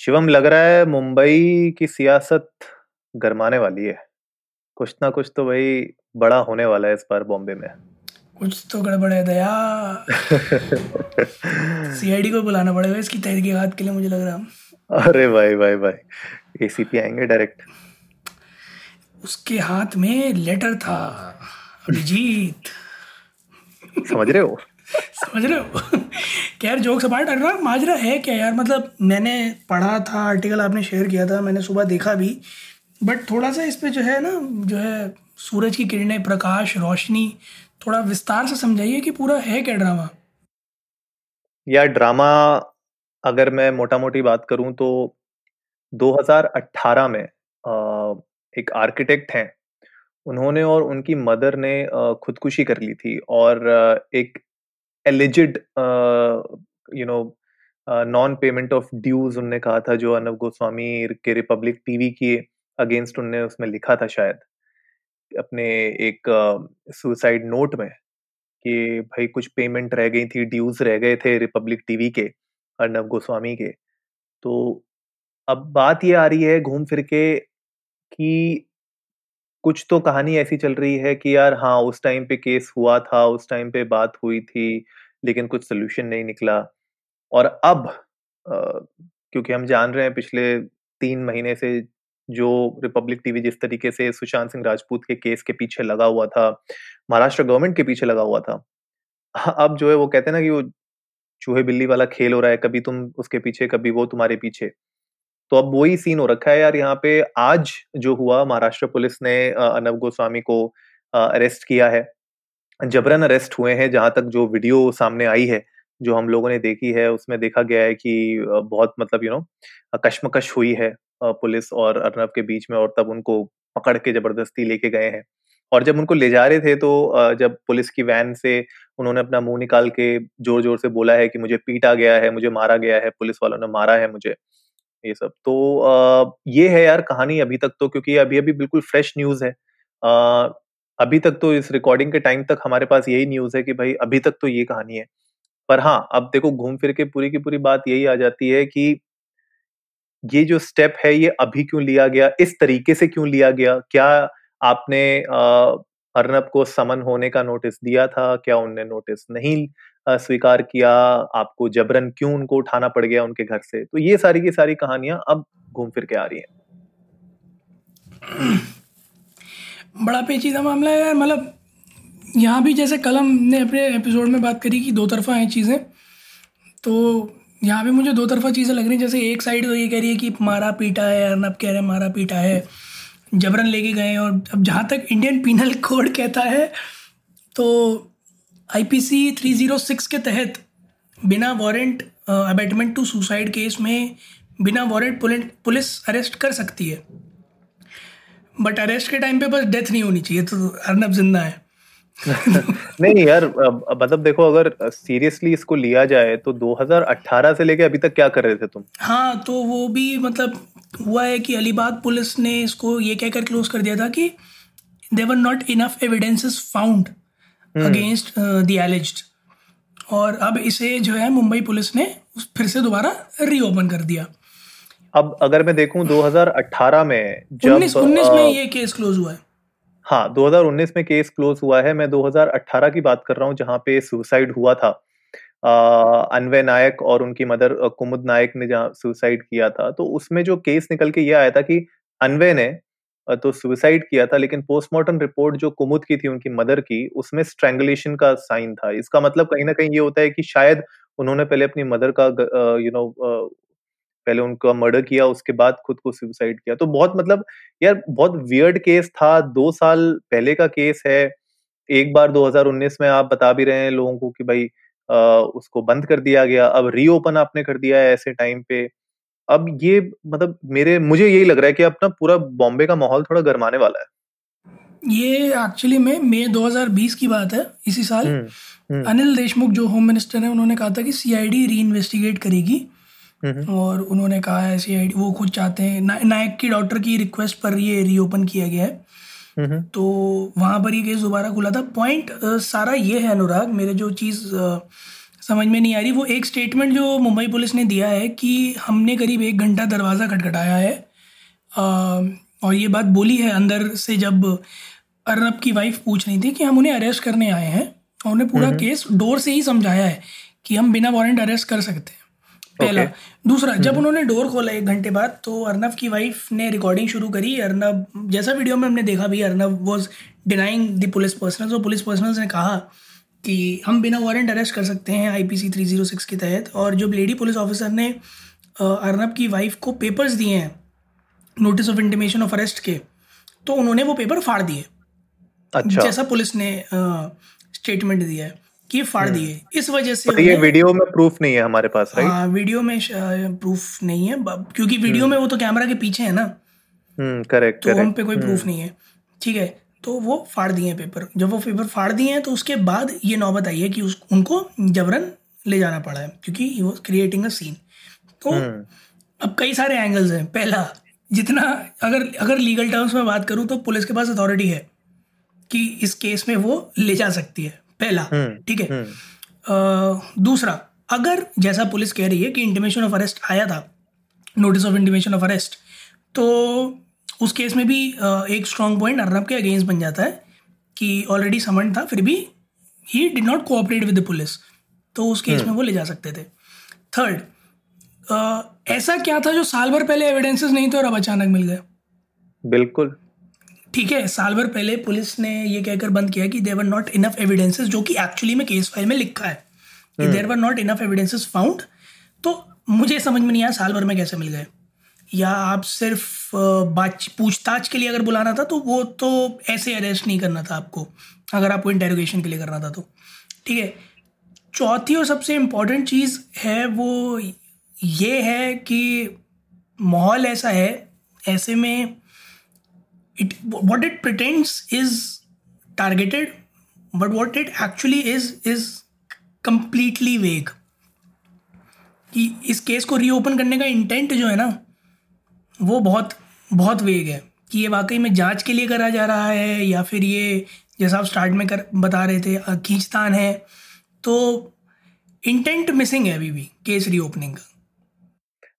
शिवम लग रहा है मुंबई की सियासत गरमाने वाली है। कुछ ना कुछ तो भाई बड़ा होने वाला है इस बार बॉम्बे में। कुछ तो गड़बड़ है दया। सीआईडी को बुलाना पड़ेगा इसकी तहकीकात के लिए मुझे लग रहा है। अरे भाई भाई भाई। एसीपी आएँगे डायरेक्ट उसके हाथ में लेटर था। अभिजीत। समझ रहे हो? समझ रहे हो? खैर, जोक सपाट रहा माजरा है क्या यार? मतलब मैंने पढ़ा था आर्टिकल आपने शेयर किया था, मैंने सुबह देखा भी। बट थोड़ा सा इस पे जो है ना, जो है सूरज की किरणें, प्रकाश, रोशनी, थोड़ा विस्तार से समझाइए कि पूरा है क्या ड्रामा या ड्रामा अगर मैं मोटा मोटी बात करूँ तो 2018 में एक आर्किटेक्ट हैं। उन्होंने और उनकी मदर ने खुदकुशी कर ली थी और एक alleged you know non payment of dues उनने कहा था जो अनव गोस्वामी के रिपब्लिक टीवी के अगेंस्ट उनने उसमें लिखा था शायद अपने एक सुसाइड uh, नोट में कि भाई कुछ पेमेंट रह गई थी ड्यूज रह गए थे रिपब्लिक टीवी के अर्नब गोस्वामी के। तो अब बात ये आ रही है घूम फिर के कि कुछ तो कहानी ऐसी चल रही है कि यार हाँ उस टाइम पे केस हुआ था उस टाइम पे बात हुई थी लेकिन कुछ सोल्यूशन नहीं निकला। और अब आ, क्योंकि हम जान रहे हैं पिछले तीन महीने से जो रिपब्लिक टीवी जिस तरीके से सुशांत सिंह राजपूत के केस के पीछे लगा हुआ था महाराष्ट्र गवर्नमेंट के पीछे लगा हुआ था अब जो है वो कहते हैं ना कि वो चूहे बिल्ली वाला खेल हो रहा है कभी तुम उसके पीछे कभी वो तुम्हारे पीछे। तो अब वही सीन हो रखा है यार यहाँ पे आज जो हुआ, महाराष्ट्र पुलिस ने अनव गोस्वामी को अरेस्ट किया है। जबरन अरेस्ट हुए हैं, जहाँ तक जो वीडियो सामने आई है, जो हम लोगों ने देखी है, उसमें देखा गया है कि बहुत मतलब यू नो कश्मकश हुई है पुलिस और अर्नब के बीच में और तब उनको पकड़ के ज़बरदस्ती लेके गए हैं। और जब उनको ले जा रहे थे तो जब पुलिस की वैन से उन्होंने अपना मुँह निकाल के ज़ोर ज़ोर से बोला है कि मुझे पीटा गया है, मुझे मारा गया है, पुलिस वालों ने मारा है मुझे ये सब। तो आ, ये है यार कहानी अभी तक तो क्योंकि अभी अभी बिल्कुल फ्रेश न्यूज़ है। आ, अभी तक तो इस रिकॉर्डिंग के टाइम तक हमारे पास यही न्यूज़ है कि भाई अभी तक तो ये कहानी है। पर हाँ अब देखो घूम फिर के पूरी की पूरी बात यही आ जाती है कि ये जो स्टेप है ये अभी क्यों लिया गया? इस तरीके से क्यों लिया गया? क्या आपने अः अर्नब को समन होने का नोटिस दिया था? क्या उनने नोटिस नहीं स्वीकार किया, आपको जबरन क्यों उनको उठाना पड़ गया उनके घर से? तो ये सारी की सारी कहानियाँ अब घूम फिर के आ रही हैं। बड़ा पेचीदा मामला है यार मतलब यहाँ भी जैसे कल हमने अपने एपिसोड में बात करी कि दो तरफा हैं चीज़ें तो यहाँ पे मुझे दो तरफा चीज़ें लग रही हैं। जैसे एक साइड तो ये कह रही है कि मारा पीटा है अर्नब कह रहे हैं मारा पीटा है, जबरन लेके गए और अब जहाँ तक इंडियन पीनल कोड कहता है तो आईपीसी 306 के तहत बिना warrant abetment to suicide case में बिना वारंट पुलिस अरेस्ट कर सकती है। बट अरेस्ट के टाइम पे बस डेथ नहीं होनी चाहिए तो अर्नब ज़िंदा है। नहीं यार मतलब देखो अगर सीरियसली इसको लिया जाए तो 2018 से लेके अभी तक क्या कर रहे थे तुम? हाँ तो वो भी मतलब हुआ है कि अलीबाग पुलिस ने इसको ये कहकर क्लोज कर दिया था कि there were not enough evidences found against the alleged और अब इसे जो है मुंबई पुलिस ने फिर से दोबारा रीओपन कर दिया। अब अगर मैं देखूँ 2018 में जब 19 19 में ये केस क्लोज हुआ है। हाँ 2019 में केस क्लोज हुआ है। मैं 2018 की बात कर रहा हूँ जहाँ पे सुसाइड हुआ था। अनवय नायक और उनकी मदर कुमुद नायक ने जहाँ सुसाइड किया था। तो उसमें जो केस निकल के ये आया था कि अनवय ने तो सुसाइड किया था लेकिन पोस्टमार्टम रिपोर्ट जो कुमुद की थी उनकी मदर की उसमें स्ट्रेंगुलेशन का साइन था। इसका मतलब कहीं ना कहीं ये होता है कि शायद उन्होंने पहले अपनी मदर का यू नो पहले उनका मर्डर किया उसके बाद खुद को सुसाइड किया। तो बहुत मतलब यार बहुत वियर्ड केस था। दो साल पहले का केस है। एक बार 2019 में आप बता भी रहे हैं लोगों को कि भाई आ, उसको बंद कर दिया गया। अब रीओपन आपने कर दिया है ऐसे टाइम पे। अब ये मतलब मेरे मुझे यही लग रहा है कि अपना पूरा बॉम्बे का माहौल थोड़ा गर्माने वाला है। ये एक्चुअली में मई 2020 की बात है इसी साल। हम्म, हम्म। अनिल देशमुख जो होम मिनिस्टर है उन्होंने कहा था कि सीआईडी री इन्वेस्टिगेट करेगी। हम्म, और उन्होंने कहा है सीआईडी वो खुद चाहते हैं ना, नायक की डॉक्टर की रिक्वेस्ट पर ये रीओपन किया गया है। तो वहाँ पर ये केस दोबारा खुला था। पॉइंट सारा ये है अनुराग मेरे जो चीज़ समझ में नहीं आ रही। वो एक स्टेटमेंट जो मुंबई पुलिस ने दिया है कि हमने करीब एक घंटा दरवाज़ा खटखटाया है। आ, और ये बात बोली है अंदर से जब अर्नब की वाइफ पूछ रही थी कि हम उन्हें अरेस्ट करने आए हैं। और उन्हें पूरा केस डोर से ही समझाया है कि हम बिना वारंट अरेस्ट कर सकते हैं। पहला। Okay. दूसरा जब उन्होंने डोर खोला एक घंटे बाद तो अर्नब की वाइफ ने रिकॉर्डिंग शुरू करी। अर्नब जैसा वीडियो में हमने देखा भी Arnab was denying the police personal और पुलिस पर्सनल ने कहा कि हम बिना वारंट अरेस्ट कर सकते हैं आईपीसी 306 के तहत। और जो लेडी पुलिस ऑफिसर ने अर्नब की वाइफ को पेपर्स दिए हैं notice of intimation of arrest के तो उन्होंने वो पेपर फाड़ दिए। अच्छा। जैसा पुलिस ने स्टेटमेंट दिया है कि फाड़ हम्म। दिए। इस वजह से ये वीडियो में प्रूफ नहीं है हमारे पास राइट हाँ वीडियो में प्रूफ नहीं है। क्योंकि वीडियो हम्म। में वो तो कैमरा के पीछे है ना। करेक्ट हम्म, तो हम पे कोई प्रूफ नहीं है। ठीक है। तो वो फाड़ दिए पेपर। जब वो पेपर फाड़ दिए हैं तो उसके बाद ये नौबत आई है कि उस उनको जबरन ले जाना पड़ा है क्योंकि he was creating a scene तो अब कई सारे एंगल्स हैं। पहला जितना अगर अगर लीगल टर्म्स में बात करूँ तो पुलिस के पास अथॉरिटी है कि इस केस में वो ले जा सकती है। पहला हम्म, ठीक है? हम्म। दूसरा अगर जैसा पुलिस कह रही है कि इंटीमेशन ऑफ़ अरेस्ट आया था notice of intimation of arrest तो उस केस में भी एक स्ट्रॉन्ग पॉइंट अर्नब के अगेंस्ट बन जाता है कि ऑलरेडी समन था फिर भी he did not cooperate with the police तो उस केस हम्म। में वो ले जा सकते थे। थर्ड ऐसा क्या था जो साल भर पहले एविडेंसेस नहीं थे और अब अचानक मिल गए? बिल्कुल। ठीक है साल भर पहले पुलिस ने ये कहकर बंद किया कि देवर नॉट इनफ एविडेंसेस जो कि एक्चुअली में केस फ़ाइल में लिखा है कि there were not enough evidences found तो मुझे समझ में नहीं आया साल भर में कैसे मिल गए। या आप सिर्फ़ बात पूछताछ के लिए अगर बुलाना था तो वो तो ऐसे अरेस्ट नहीं करना था आपको, अगर आपको इंटेरोगेशन के लिए करना था तो। ठीक है? चौथी और सबसे इंपॉर्टेंट चीज़ है वो ये है कि माहौल ऐसा है, ऐसे में it what it pretends is targeted but what it actually is is completely vague कि इस केस को रीओपन करने का इंटेंट जो है ना वो बहुत बहुत वेग है कि ये वाकई में जाँच के लिए करा जा रहा है या फिर ये, जैसा आप स्टार्ट में कर, बता रहे थे खींचतान है। तो इंटेंट मिसिंग है अभी भी केस रीओपनिंग का।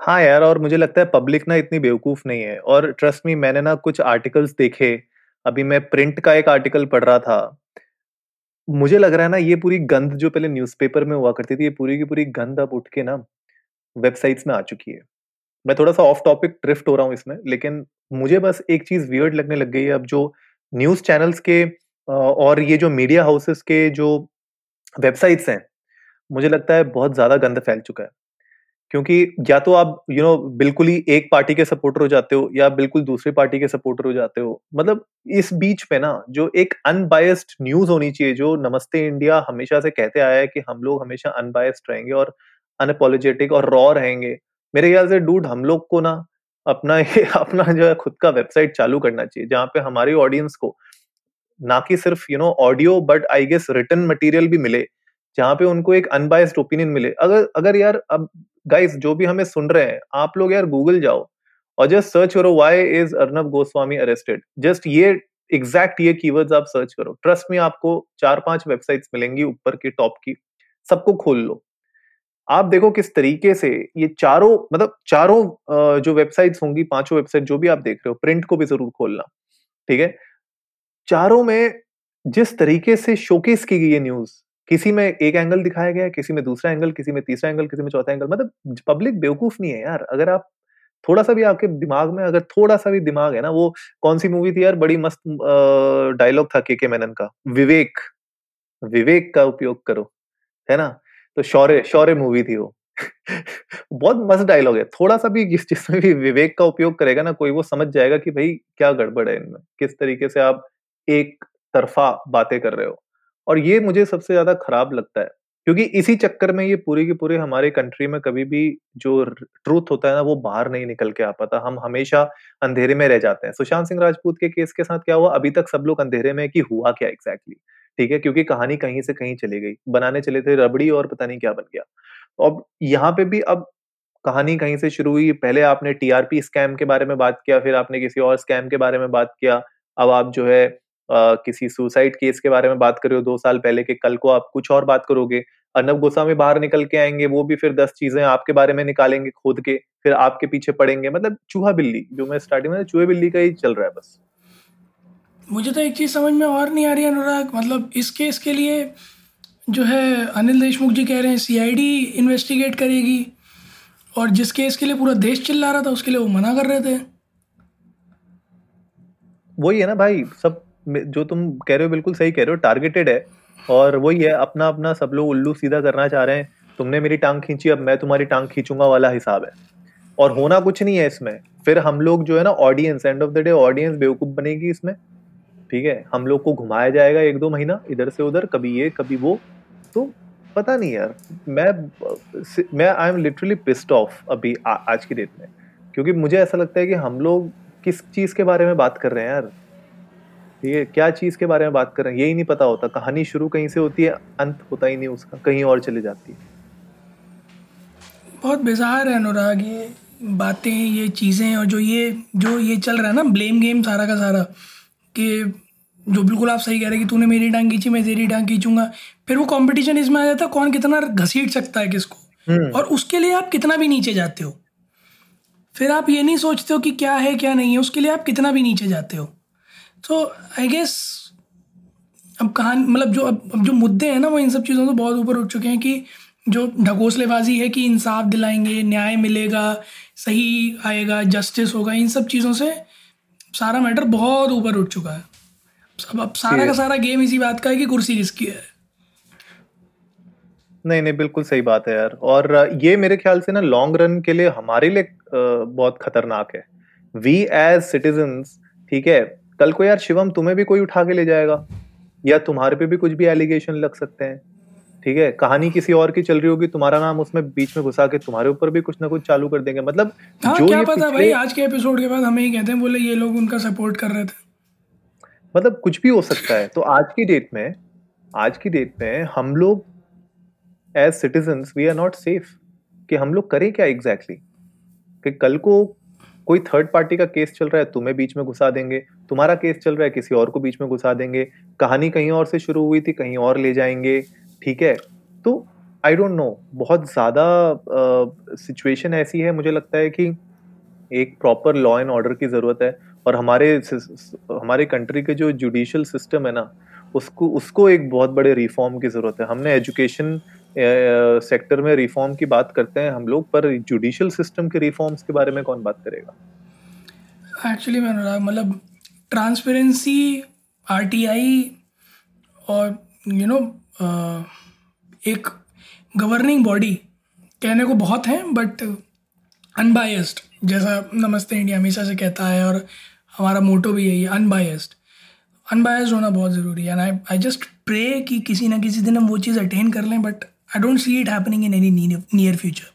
हाँ यार, और मुझे लगता है पब्लिक ना इतनी बेवकूफ़ नहीं है। और ट्रस्ट मी मैंने ना कुछ आर्टिकल्स देखे। अभी मैं प्रिंट का एक आर्टिकल पढ़ रहा था। मुझे लग रहा है ना, ये पूरी गंद जो पहले न्यूज़पेपर में हुआ करती थी, ये पूरी की पूरी गंद अब उठ के ना वेबसाइट्स में आ चुकी है। मैं थोड़ा सा ऑफ़ टॉपिक ड्रिफ्ट हो रहा हूँ इसमें लेकिन मुझे बस एक चीज़ वियर्ड लगने लग गई है अब जो न्यूज़ चैनल्स के और ये जो मीडिया हाउसेस के जो वेबसाइट्स हैं मुझे लगता है बहुत ज़्यादा गंद फैल चुका है। क्योंकि या तो आप यू you नो know, बिल्कुल ही एक पार्टी के सपोर्टर हो जाते हो या बिल्कुल दूसरी पार्टी के सपोर्टर हो जाते हो। मतलब इस बीच पे ना जो एक अनबायस्ड न्यूज़ होनी चाहिए जो नमस्ते इंडिया हमेशा से कहते आया है कि हम लोग हमेशा अनबायस्ड रहेंगे और अनपोलोजेटिक और रॉ रहेंगे मेरे ख्याल से डूड हम लोग को ना अपना ये अपना जो है खुद का वेबसाइट चालू करना चाहिए, जहाँ पे हमारी ऑडियंस को ना कि सिर्फ़ you know audio but I guess written material भी मिले, जहाँ पे उनको एक अनबायस्ड ओपिनियन मिले। अगर अगर यार अब गाइस जो भी हमें सुन रहे हैं, आप लोग यार गूगल जाओ और जस्ट सर्च करो why is Arnab Goswami arrested just ये एग्जैक्ट ये कीवर्ड्स आप सर्च करो। ट्रस्ट में आपको चार पाँच वेबसाइट्स मिलेंगी ऊपर की टॉप की, सबको खोल लो। आप देखो किस तरीके से ये चारों मतलब चारों जो वेबसाइट्स होंगी, पाँचों वेबसाइट जो भी आप देख रहे हो, प्रिंट को भी ज़रूर खोलना, ठीक है? चारों में जिस तरीके से शोकेस की गई है न्यूज़, किसी में एक एंगल दिखाया गया किसी में दूसरा एंगल, किसी में तीसरा एंगल, किसी में चौथा एंगल मतलब पब्लिक बेवकूफ़ नहीं है यार। अगर आप थोड़ा सा भी आपके दिमाग में, अगर थोड़ा सा भी दिमाग है ना, वो कौन सी मूवी थी यार, बड़ी मस्त डायलॉग था के के मेनन का? विवेक विवेक का उपयोग करो, है ना? तो शौर्य शौर्य मूवी थी वो। बहुत मस्त डायलॉग है। थोड़ा सा भी जिस जिसमें भी विवेक का उपयोग करेगा ना, कोई वो समझ जाएगा कि भाई क्या गड़बड़ है इनमें। किस तरीके से आप एक तरफा बातें कर रहे हो। और ये मुझे सबसे ज़्यादा खराब लगता है। क्योंकि इसी चक्कर में ये पूरी की पूरी हमारे कंट्री में कभी भी जो ट्रूथ होता है ना, वो बाहर नहीं निकल के आ पाता। हम हमेशा अंधेरे में रह जाते हैं। सुशांत सिंह राजपूत के केस के साथ क्या हुआ? अभी तक सब लोग अंधेरे में कि हुआ क्या एग्जैक्टली ठीक है क्योंकि कहानी कहीं से कहीं चली गई बनाने चले थे रबड़ी और पता नहीं क्या बन गया। अब यहाँ पे भी अब कहानी कहीं से शुरू हुई पहले आपने टीआरपी स्कैम के बारे में बात किया फिर आपने किसी और स्कैम के बारे में बात किया अब आप जो है आ, किसी सुसाइड केस के बारे में बात कर रहे हो दो साल पहले के कल को आप कुछ और बात करोगे अर्नब गोस्वामी बाहर निकल के आएँगे वो भी फिर दस चीज़ें आपके बारे में निकालेंगे खोद के फिर आपके पीछे पड़ेंगे मतलब चूहा बिल्ली जो मैं स्टार्टिंग में चूहे बिल्ली का ही चल रहा है बस। मुझे तो एक चीज़ समझ में और नहीं आ रही अनुराग। मतलब इस केस के लिए जो है अनिल देशमुख जी कह रहे हैं सीआईडी इन्वेस्टिगेट करेगी। और जिस केस के लिए पूरा देश चिल्ला रहा था, उसके लिए वो मना कर रहे थे। वही है ना भाई, सब जो तुम कह रहे हो बिल्कुल सही कह रहे हो टारगेटेड है। और वही है अपना अपना सब लोग उल्लू सीधा करना चाह रहे हैं। तुमने मेरी टांग खींची, अब मैं तुम्हारी टांग खींचूँगा वाला हिसाब है। और होना कुछ नहीं है इसमें। फिर हम लोग जो है ना audience end of the day audience बेवकूफ़ बनेगी इसमें। ठीक है? हम लोग को घुमाया जाएगा एक दो महीना इधर से उधर कभी ये कभी वो। तो पता नहीं यार मैं मैं I am literally pissed off अभी आ, आज की डेट में। क्योंकि मुझे ऐसा लगता है कि हम लोग किस चीज़ के बारे में बात कर रहे हैं यार? ये क्या चीज़ के बारे में बात कर रहे हैं? यही नहीं पता होता कहानी शुरू कहीं से होती है अंत होता ही नहीं उसका कहीं और चली जाती है। बहुत बेजार है अनुराग ये बातें ये चीज़ें और जो ये जो ये चल रहा है ना ब्लेम गेम सारा का सारा। कि जो बिल्कुल आप सही कह रहे हैं कि तूने मेरी टांग खींची मैं तेरी टांग खींचूँगा। फिर वो कंपटीशन इसमें आ जाता है कौन कितना घसीट सकता है किसको। हम्म। और उसके लिए आप कितना भी नीचे जाते हो। फिर आप ये नहीं सोचते हो कि क्या है क्या नहीं है उसके लिए आप कितना भी नीचे जाते हो। तो आई गेस अब कहानी मतलब जो अब अब जो मुद्दे हैं ना वो इन सब चीज़ों से बहुत ऊपर उठ चुके हैं कि जो ढकोसलेबाजी है कि इंसाफ दिलाएँगे न्याय मिलेगा सही आएगा जस्टिस होगा इन सब चीज़ों से सारा मैटर बहुत ऊपर उठ चुका है। अब अब सारा का सारा गेम इसी बात का है कि कुर्सी किसकी है? नहीं नहीं बिल्कुल सही बात है यार। और ये मेरे ख्याल से ना लॉन्ग रन के लिए हमारे लिए बहुत खतरनाक है। वी एज सिटीजन ठीक है कल को यार शिवम तुम्हें भी कोई उठा के ले जाएगा या तुम्हारे पे भी कुछ भी एलिगेशन लग सकते हैं। ठीक है? कहानी किसी और की चल रही होगी तुम्हारा नाम उसमें बीच में घुसा के तुम्हारे ऊपर भी कुछ ना कुछ चालू कर देंगे। मतलब हाँ, जो क्या पता भाई आज के एपिसोड के बाद हमें ही कहते हैं बोले ये लोग उनका सपोर्ट कर रहे थे। मतलब कुछ भी हो सकता है। तो आज की डेट में आज की डेट में हम लोग as citizen we are not safe कि हम लोग करें क्या एग्जैक्टली exactly? कि कल को कोई थर्ड पार्टी का केस चल रहा है तुम्हें बीच में घुसा देंगे। तुम्हारा केस चल रहा है किसी और को बीच में घुसा देंगे। कहानी कहीं और से शुरू हुई थी कहीं और ले जाएँगे। ठीक है? तो आई डोंट नो बहुत ज़्यादा सिचुएशन ऐसी है, मुझे लगता है कि एक प्रॉपर लॉ एंड ऑर्डर की ज़रूरत है और हमारे हमारे कंट्री के जो जुडिशल सिस्टम है ना, उसको उसको एक बहुत बड़े रिफॉर्म की ज़रूरत है। हमने एजुकेशन सेक्टर में रिफॉर्म की बात करते हैं। हम लोग, पर जुडिशल सिस्टम के रिफॉर्म्स के बारे में कौन बात करेगा? एक्चुअली मैं अनुराग मतलब ट्रांसपेरेंसी आरटीआई और यू नो एक गवर्निंग बॉडी कहने को बहुत है बट अनबायस्ड जैसा नमस्ते इंडिया हमेशा से कहता है और हमारा मोटो भी यही है अनबायस्ड अनबायस्ड होना बहुत ज़रूरी है आई आई जस्ट प्रे कि किसी ना किसी दिन हम वो चीज़ अटेन कर लें but I don't see it happening in any near future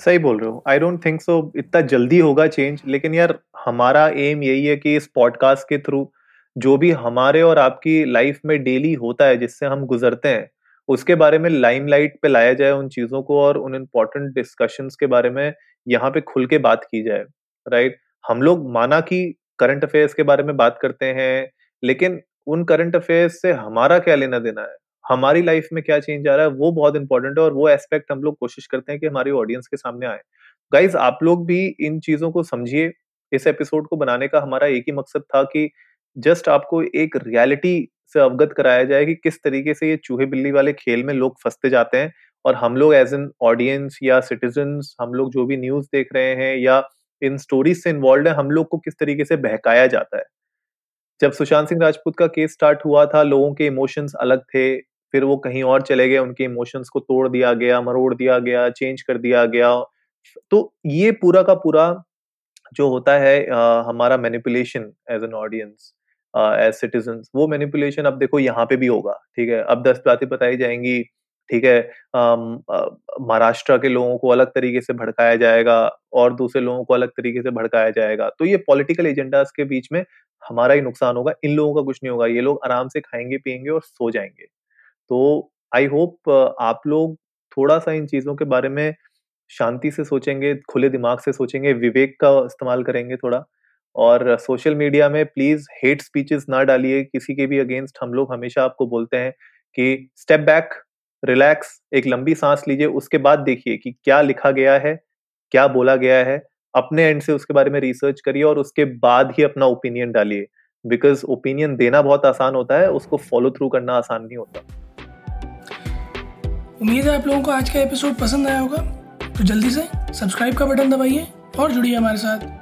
सही बोल रहे हो। आई डोंट थिंक सो इतना जल्दी होगा चेंज लेकिन यार हमारा एम यही है कि इस पॉडकास्ट के थ्रू जो भी हमारे और आपकी लाइफ में डेली होता है, जिससे हम गुजरते हैं, उसके बारे में लाइमलाइट पे लाया जाए उन चीज़ों को और उन इम्पोर्टेंट डिस्कशंस के बारे में यहाँ पे खुल के बात की जाए राइट हम लोग माना कि करंट अफेयर्स के बारे में बात करते हैं, लेकिन उन करंट अफेयर्स से हमारा क्या लेना देना है? हमारी लाइफ में क्या चेंज आ रहा है, वो बहुत इंपॉर्टेंट है और वो एस्पेक्ट हम लोग कोशिश करते हैं कि हमारी ऑडियंस के सामने आए। गाइज़ आप लोग भी इन चीज़ों को समझिए, इस एपिसोड को बनाने का हमारा एक ही मकसद था कि जस्ट आपको एक रियलिटी से अवगत कराया जाए कि किस तरीके से ये चूहे बिल्ली वाले खेल में लोग फंसते जाते हैं और हम लोग एज एन ऑडियंस या सिटीजन हम लोग जो भी न्यूज़ देख रहे हैं या इन स्टोरीज से इन्वॉल्व है हम लोग को किस तरीके से बहकाया जाता है। जब सुशांत सिंह राजपूत का केस स्टार्ट हुआ था लोगों के इमोशंस अलग थे फिर वो कहीं और चले गए उनके इमोशंस को तोड़ दिया गया मरोड़ दिया गया चेंज कर दिया गया। तो ये पूरा का पूरा जो होता है आ, हमारा manipulation as an audience as citizen वो मैनिपुलेशन अब देखो यहाँ पे भी होगा, ठीक है? अब दस बातें बताई जाएँगी, ठीक है? महाराष्ट्र के लोगों को अलग तरीके से भड़काया जाएगा और दूसरे लोगों को अलग तरीके से भड़काया जाएगा। तो ये पॉलिटिकल एजेंडास के बीच में हमारा ही नुकसान होगा, इन लोगों का कुछ नहीं होगा। ये लोग आराम से खाएँगे, पियेंगे और सो जाएँगे। तो आई होप आप लोग थोड़ा सा इन चीज़ों के बारे में शांति से सोचेंगे, खुले दिमाग से सोचेंगे, विवेक का इस्तेमाल करेंगे थोड़ा। और सोशल मीडिया में प्लीज़ हेट स्पीचेस ना डालिए। किसी के भी अगेंस्ट हम लोग हमेशा आपको बोलते हैं कि स्टेप बैक रिलैक्स एक लंबी सांस लीजिए। उसके बाद देखिए कि क्या लिखा गया है, क्या बोला गया है। अपने एंड से उसके बारे में रिसर्च करिए और उसके बाद ही अपना ओपिनियन डालिए। बिकॉज़ ओपिनियन देना बहुत आसान होता है, उसको फॉलो थ्रू करना आसान नहीं होता। उम्मीद है आप लोगों को आज का एपिसोड पसंद आया होगा। तो जल्दी से सब्सक्राइब का बटन दबाइए और जुड़िए हमारे साथ।